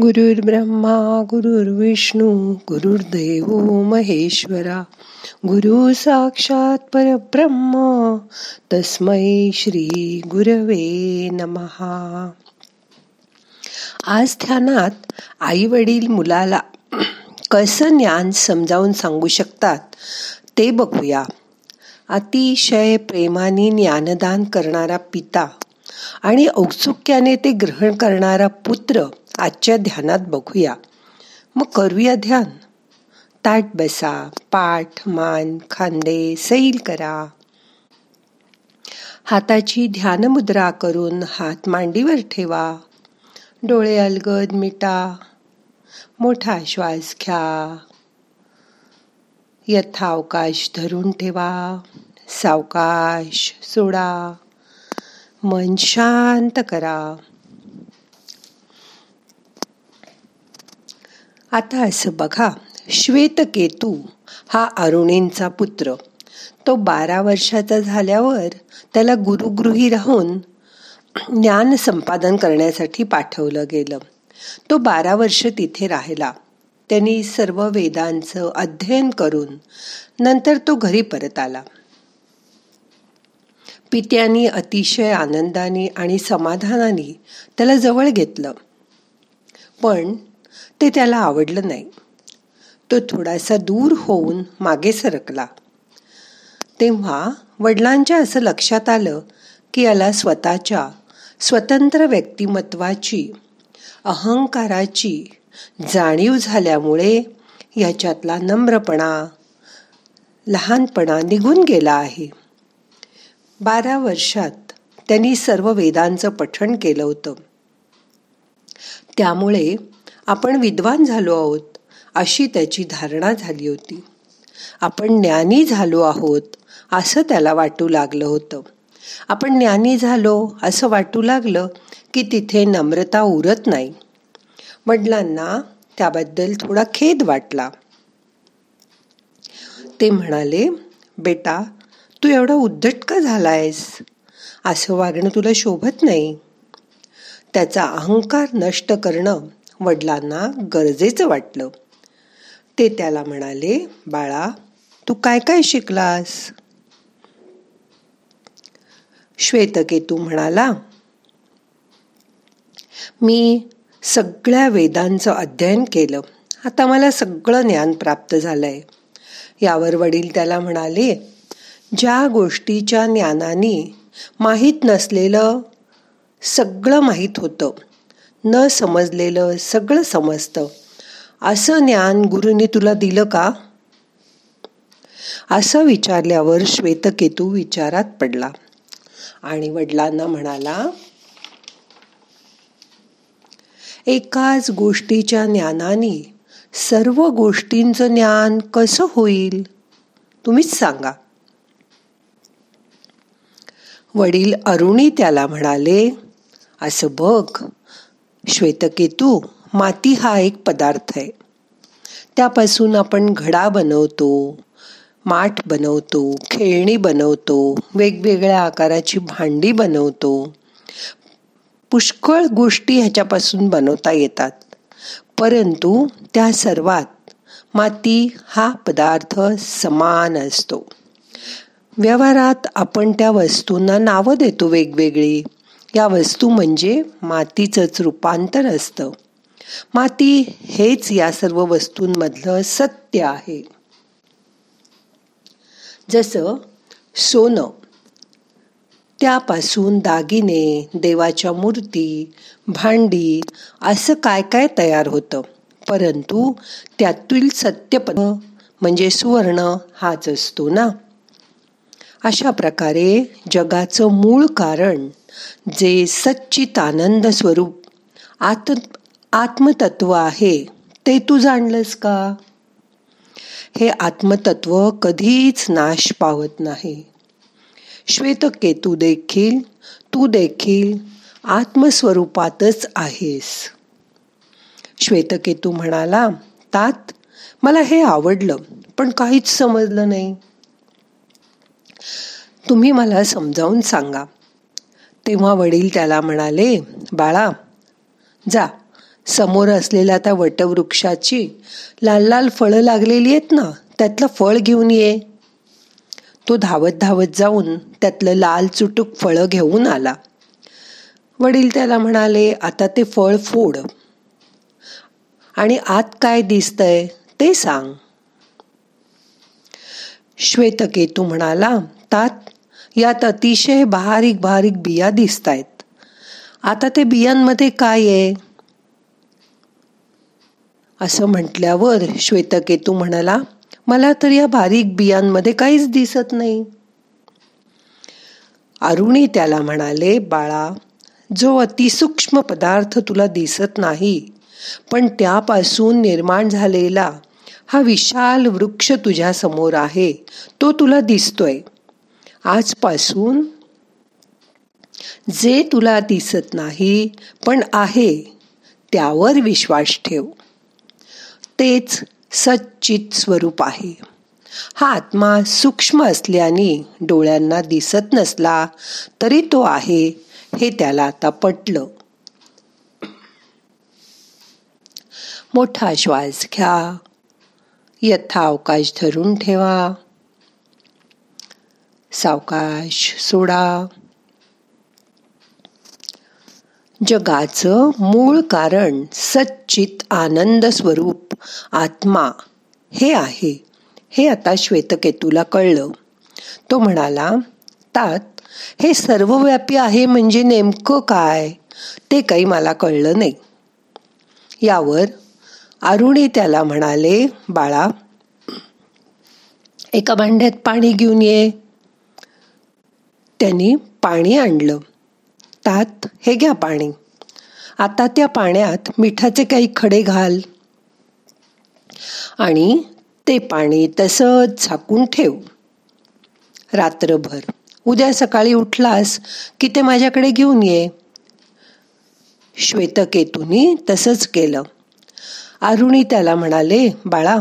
गुरुर् ब्रह्मा गुरुर्विष्णू गुरुर्देव महेश्वरा गुरु साक्षात परब्रह्म तस्मै श्री गुरवे नमहा आज ध्यानात आई वडील मुलाला कसं ज्ञान समजावून सांगू शकतात ते बघूया. अतिशय प्रेमाने ज्ञानदान करणारा पिता आणि औत्सुक्याने ते ग्रहण करणारा पुत्र आजच्या ध्यानात बघूया. मग करूया ध्यान. ताट बसा पाठ मान खांदे सैल करा. हाताची ध्यानमुद्रा करून हात मांडीवर ठेवा. डोळे अलगद मिटा. मोठा श्वास घ्या. यथावकाश धरून ठेवा. सावकाश सोडा. मन शांत करा. आता असं बघा. श्वेतकेतू हा अरुणींचा पुत्र. तो बारा वर्षाचा झाल्यावर त्याला गुरुगृही राहून ज्ञान संपादन करण्यासाठी पाठवलं गेलं. तो बारा वर्ष तिथे राहिला. त्यांनी सर्व वेदांचं अध्ययन करून नंतर तो घरी परत आला. पित्यानी अतिशय आनंदाने आणि समाधानाने त्याला जवळ घेतलं. पण ते त्याला आवडलं नाही. तो थोडासा दूर होऊन मागे सरकला. तेव्हा वडिलांच्या असं लक्षात आलं की याला स्वतःच्या स्वतंत्र व्यक्तिमत्वाची अहंकाराची जाणीव झाल्यामुळे याच्यातला नम्रपणा लहानपणा निघून गेला आहे. बारा वर्षात त्यांनी सर्व वेदांचं पठण केलं होतं. त्यामुळे आपण विद्वान झालो आहोत अशी त्याची धारणा झाली होती. आपण ज्ञानी झालो आहोत असं त्याला वाटू लागलं होतं. आपण ज्ञानी झालो असं वाटू लागलं की तिथे नम्रता उरत नाही. वडिलांना त्याबद्दल थोडा खेद वाटला. ते म्हणाले बेटा तू एवढा उद्धट का झालायस? असं वागणं तुला शोभत नाही. त्याचा अहंकार नष्ट करणं वडिलांना गरजेचं वाटलं. ते त्याला म्हणाले बाळा तू काय काय शिकलास? श्वेतकेतू म्हणाला मी सगळ्या वेदांचं अध्ययन केलं. आता मला सगळं ज्ञान प्राप्त झालंय. यावर वडील त्याला म्हणाले ज्या गोष्टीच्या ज्ञानाने माहीत नसलेलं सगळं माहीत होतं. न समजलेलं सगळं समजतं. असं ज्ञान गुरुने तुला दिलं का? असं विचारल्यावर श्वेतकेतू विचारात पडला. आणि वडिलांना म्हणाला एकाच गोष्टीच्या ज्ञानाने सर्व गोष्टींचं ज्ञान कसं होईल? तुम्हीच सांगा. वडील अरुणी त्याला म्हणाले असं बघ श्वेतकेतू माती हा एक पदार्थ आहे. त्यापासून आपण घडा बनवतो माठ बनवतो खेळणी बनवतो वेगवेगळ्या आकाराची भांडी बनवतो. पुष्कळ गोष्टी ह्याच्यापासून बनवता येतात. परंतु त्या सर्वात माती हा पदार्थ समान असतो. व्यवहारात आपण त्या वस्तूंना नावं देतो वेगवेगळी. या वस्तू म्हणजे मातीचंच रूपांतर असतं. माती हेच या सर्व वस्तूंमधलं सत्य आहे. जसं सोनं त्यापासून दागिने देवाच्या मूर्ती भांडी असं काय काय तयार होतं. परंतु त्यातील सत्यपद म्हणजे सुवर्ण हाच असतो ना. अशा प्रकारे जगाचं मूळ कारण जे सच्चित आनंद स्वरूप आत आत्मतत्व आहे ते तू जाणलंस का? हे आत्मतत्व कधीच नाश पावत नाही. श्वेतकेतू देखील तू देखील आत्मस्वरूपातच आहेस. श्वेतकेतू म्हणाला तात मला हे आवडलं पण काहीच समजलं नाही. तुम्ही मला समजावून सांगा. तेव्हा वडील त्याला म्हणाले बाळा जा. समोर असलेल्या त्या वटवृक्षाची लाल लाल फळं लागलेली आहेत ना त्यातलं फळ घेऊन ये. तो धावत धावत जाऊन त्यातलं लाल चुटूक फळं घेऊन आला. वडील त्याला म्हणाले आता ते फळ फोड. आणि आत काय दिसतंय ते सांग. श्वेतकेतू म्हणाला तात यात अतिशय बारीक बारीक बिया दिसत आहेत आता ते बियांमध्ये काय आहे? असं म्हटल्यावर श्वेतकेतू म्हणाला मला तर या बारीक बियांमध्ये काहीच दिसत नाही. अरुणी त्याला म्हणाले बाळा जो अतिसूक्ष्म पदार्थ तुला दिसत नाही पण त्यापासून निर्माण झालेला हा विशाल वृक्ष तुझ्या समोर आहे तो तुला दिसतोय. आजपासून जे तुला दिसत नाही पण आहे त्यावर विश्वास ठेव. तेच सच्चित स्वरूप आहे. हा आत्मा सूक्ष्म असल्याने डोळ्यांना दिसत नसला तरी तो आहे हे त्याला आता पटलं. मोठा श्वास घ्या. यथा अवकाश धरून ठेवा. सावकाश सोडा. जगाचं मूळ कारण सच्चित आनंद स्वरूप आत्मा हे आहे हे आता श्वेतकेतूला कळलं. तो म्हणाला तात हे सर्वव्यापी आहे म्हणजे नेमकं काय? ते काही मला कळलं नाही. यावर अरुणी त्याला म्हणाले बाळा एका भांड्यात पाणी घेऊन ये त्यांनी पाणी आणलं. तात हे घ्या पाणी. आता त्या पाण्यात मिठाचे काही खडे घाल. आणि ते पाणी तसंच झाकून ठेव. रात्रभर. उद्या सकाळी उठलास की ते माझ्याकडे घेऊन ये. श्वेतकेतूनी तसंच केलं. अरुणी त्याला म्हणाले बाळा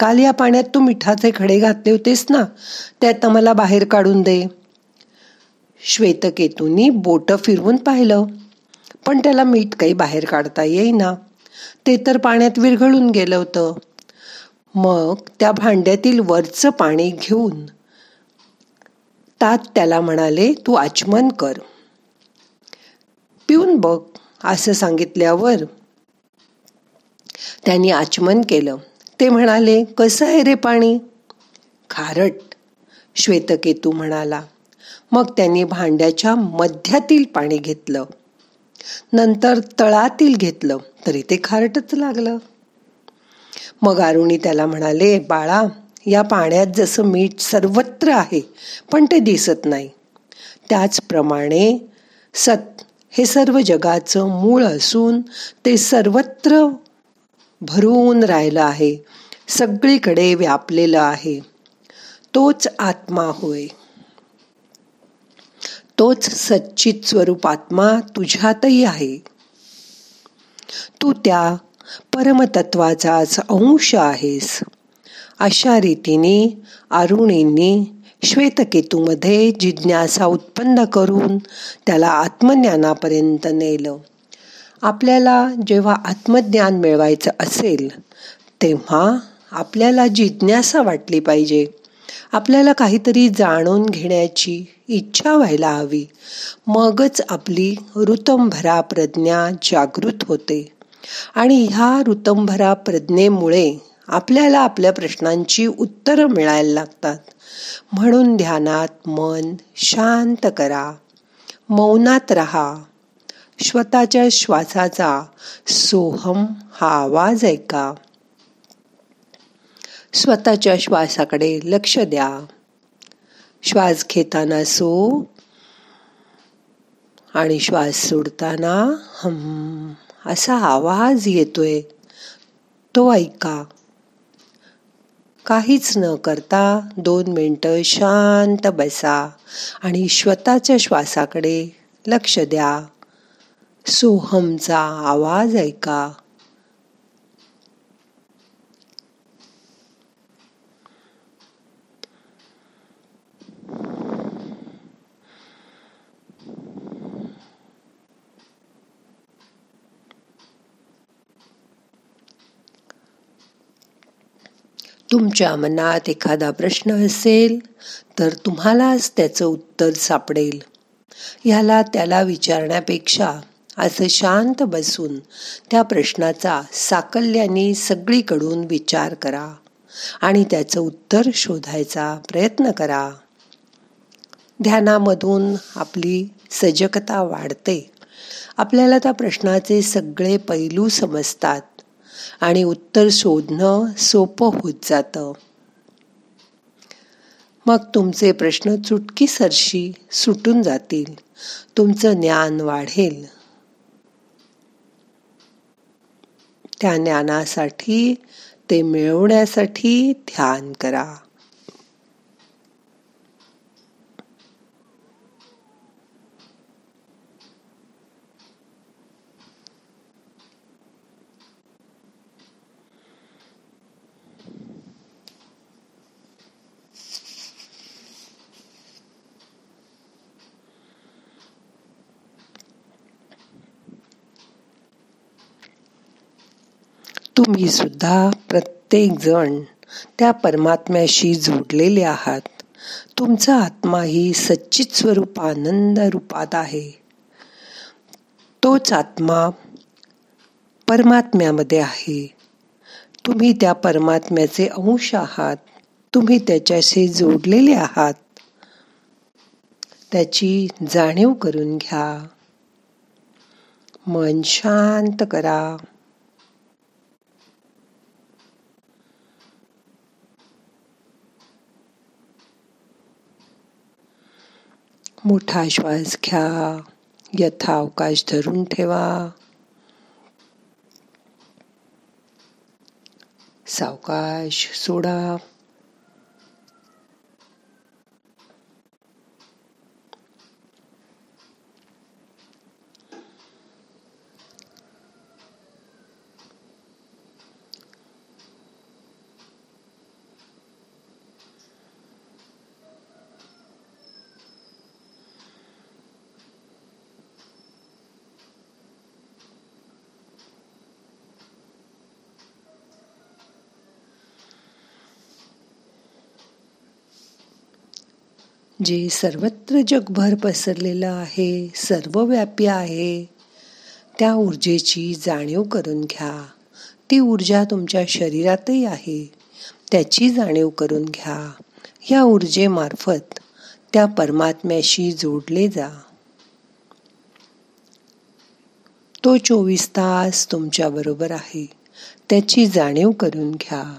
काल या पाण्यात तू मिठाचे खडे घातले होतेस ना? ते आता मला बाहेर काढून दे. श्वेतकेतूंनी बोट फिरवून पाहिलं. पण त्याला मीठ काही बाहेर काढता येईना. ते तर पाण्यात विरघळून गेलं होतं. मग त्या भांड्यातील वरचं पाणी घेऊन तात त्याला म्हणाले तू आचमन कर. पिऊन बघ असं सांगितल्यावर त्यांनी आचमन केलं. ते म्हणाले कसं आहे रे पाणी? खारट श्वेतकेतू म्हणाला. मग त्यांनी भांड्याच्या मध्यातील पाणी घेतलं. नंतर तळातील घेतलं तरी ते खारटच लागलं. मग अरुणी त्याला म्हणाले बाळा या पाण्यात जसं मीठ सर्वत्र आहे पण ते दिसत नाही. त्याचप्रमाणे सत हे सर्व जगाचं मूळ असून ते सर्वत्र भरून राहिलं आहे सगळीकडे व्यापलेलं आहे. तोच आत्मा होय. तोच सच्चित स्वरूप आत्मा तुझ्यातही आहे. तू त्या परमतत्वाचाच अंश आहेस. अशा रीतीने अरुणींनी श्वेतकेतूमध्ये जिज्ञासा उत्पन्न करून त्याला आत्मज्ञानापर्यंत नेलं. आपल्याला जेव्हा आत्मज्ञान मिळवायचं असेल तेव्हा आपल्याला जिज्ञासा वाटली पाहिजे. आपल्याला काहीतरी जाणून घेण्याची इच्छा व्हायला हवी. मगच आपली ऋतंभरा प्रज्ञा जागृत होते. आणि ह्या ऋतंभरा प्रज्ञेमुळे आपल्याला आपल्या प्रश्नांची उत्तरं मिळायला लागतात. म्हणून ध्यानात मन शांत करा. मौनात राहा. स्वतःच्या श्वासाचा सोहम हा आवाज ऐका. स्वतःच्या श्वासाकडे लक्ष द्या. श्वास घेताना सो आणि श्वास सोडताना हम असा आवाज येतोय. तो ऐका. काहीच न करता दोन मिनटं शांत बसा आणि स्वतःच्या श्वासाकडे लक्ष द्या. सोहमचा आवाज ऐका. तुमच्या मनात एखादा प्रश्न असेल तर तुम्हालाच त्याचं उत्तर सापडेल. ह्याला त्याला विचारण्यापेक्षा असं शांत बसून त्या प्रश्नाचा साकल्याने सगळीकडून विचार करा आणि त्याचं उत्तर शोधायचा प्रयत्न करा. ध्यानामधून आपली सजगता वाढते. आपल्याला त्या प्रश्नाचे सगळे पैलू समजतात. आणि उत्तर शोधणं सोपं होत जातं. मग तुमचे प्रश्न चुटकी सरशी सुटून जातील. तुमचं ज्ञान वाढेल. त्या ज्ञानासाठी ते मिळवण्यासाठी ध्यान करा. तुम्ही सुद्धा प्रत्येक जण त्या परमात्म्याशी जोडलेले आहात. तुमचा आत्मा ही सच्चित स्वरूप आनंद रूपात आहे. तोच आत्मा परमात्म्यामध्ये आहे. तुम्ही त्या परमात्म्याचे अंश आहात. तुम्ही त्याच्याशी जोडलेले आहात. त्याची जाणीव करून घ्या. मन शांत करा. मोठा श्वास घ्या यथा अवकाश धरून ठेवा. सावकाश सोडा. जे सर्वत्र जगभर पसरलेलं आहे सर्वव्यापी आहे त्या ऊर्जेची जाणीव करून घ्या. ती ऊर्जा तुमच्या शरीरातही आहे. त्याची जाणीव करून घ्या. या ऊर्जेमार्फत त्या परमात्म्याशी जोडले जा. तो चोवीस तास तुमच्याबरोबर आहे. त्याची जाणीव करून घ्या.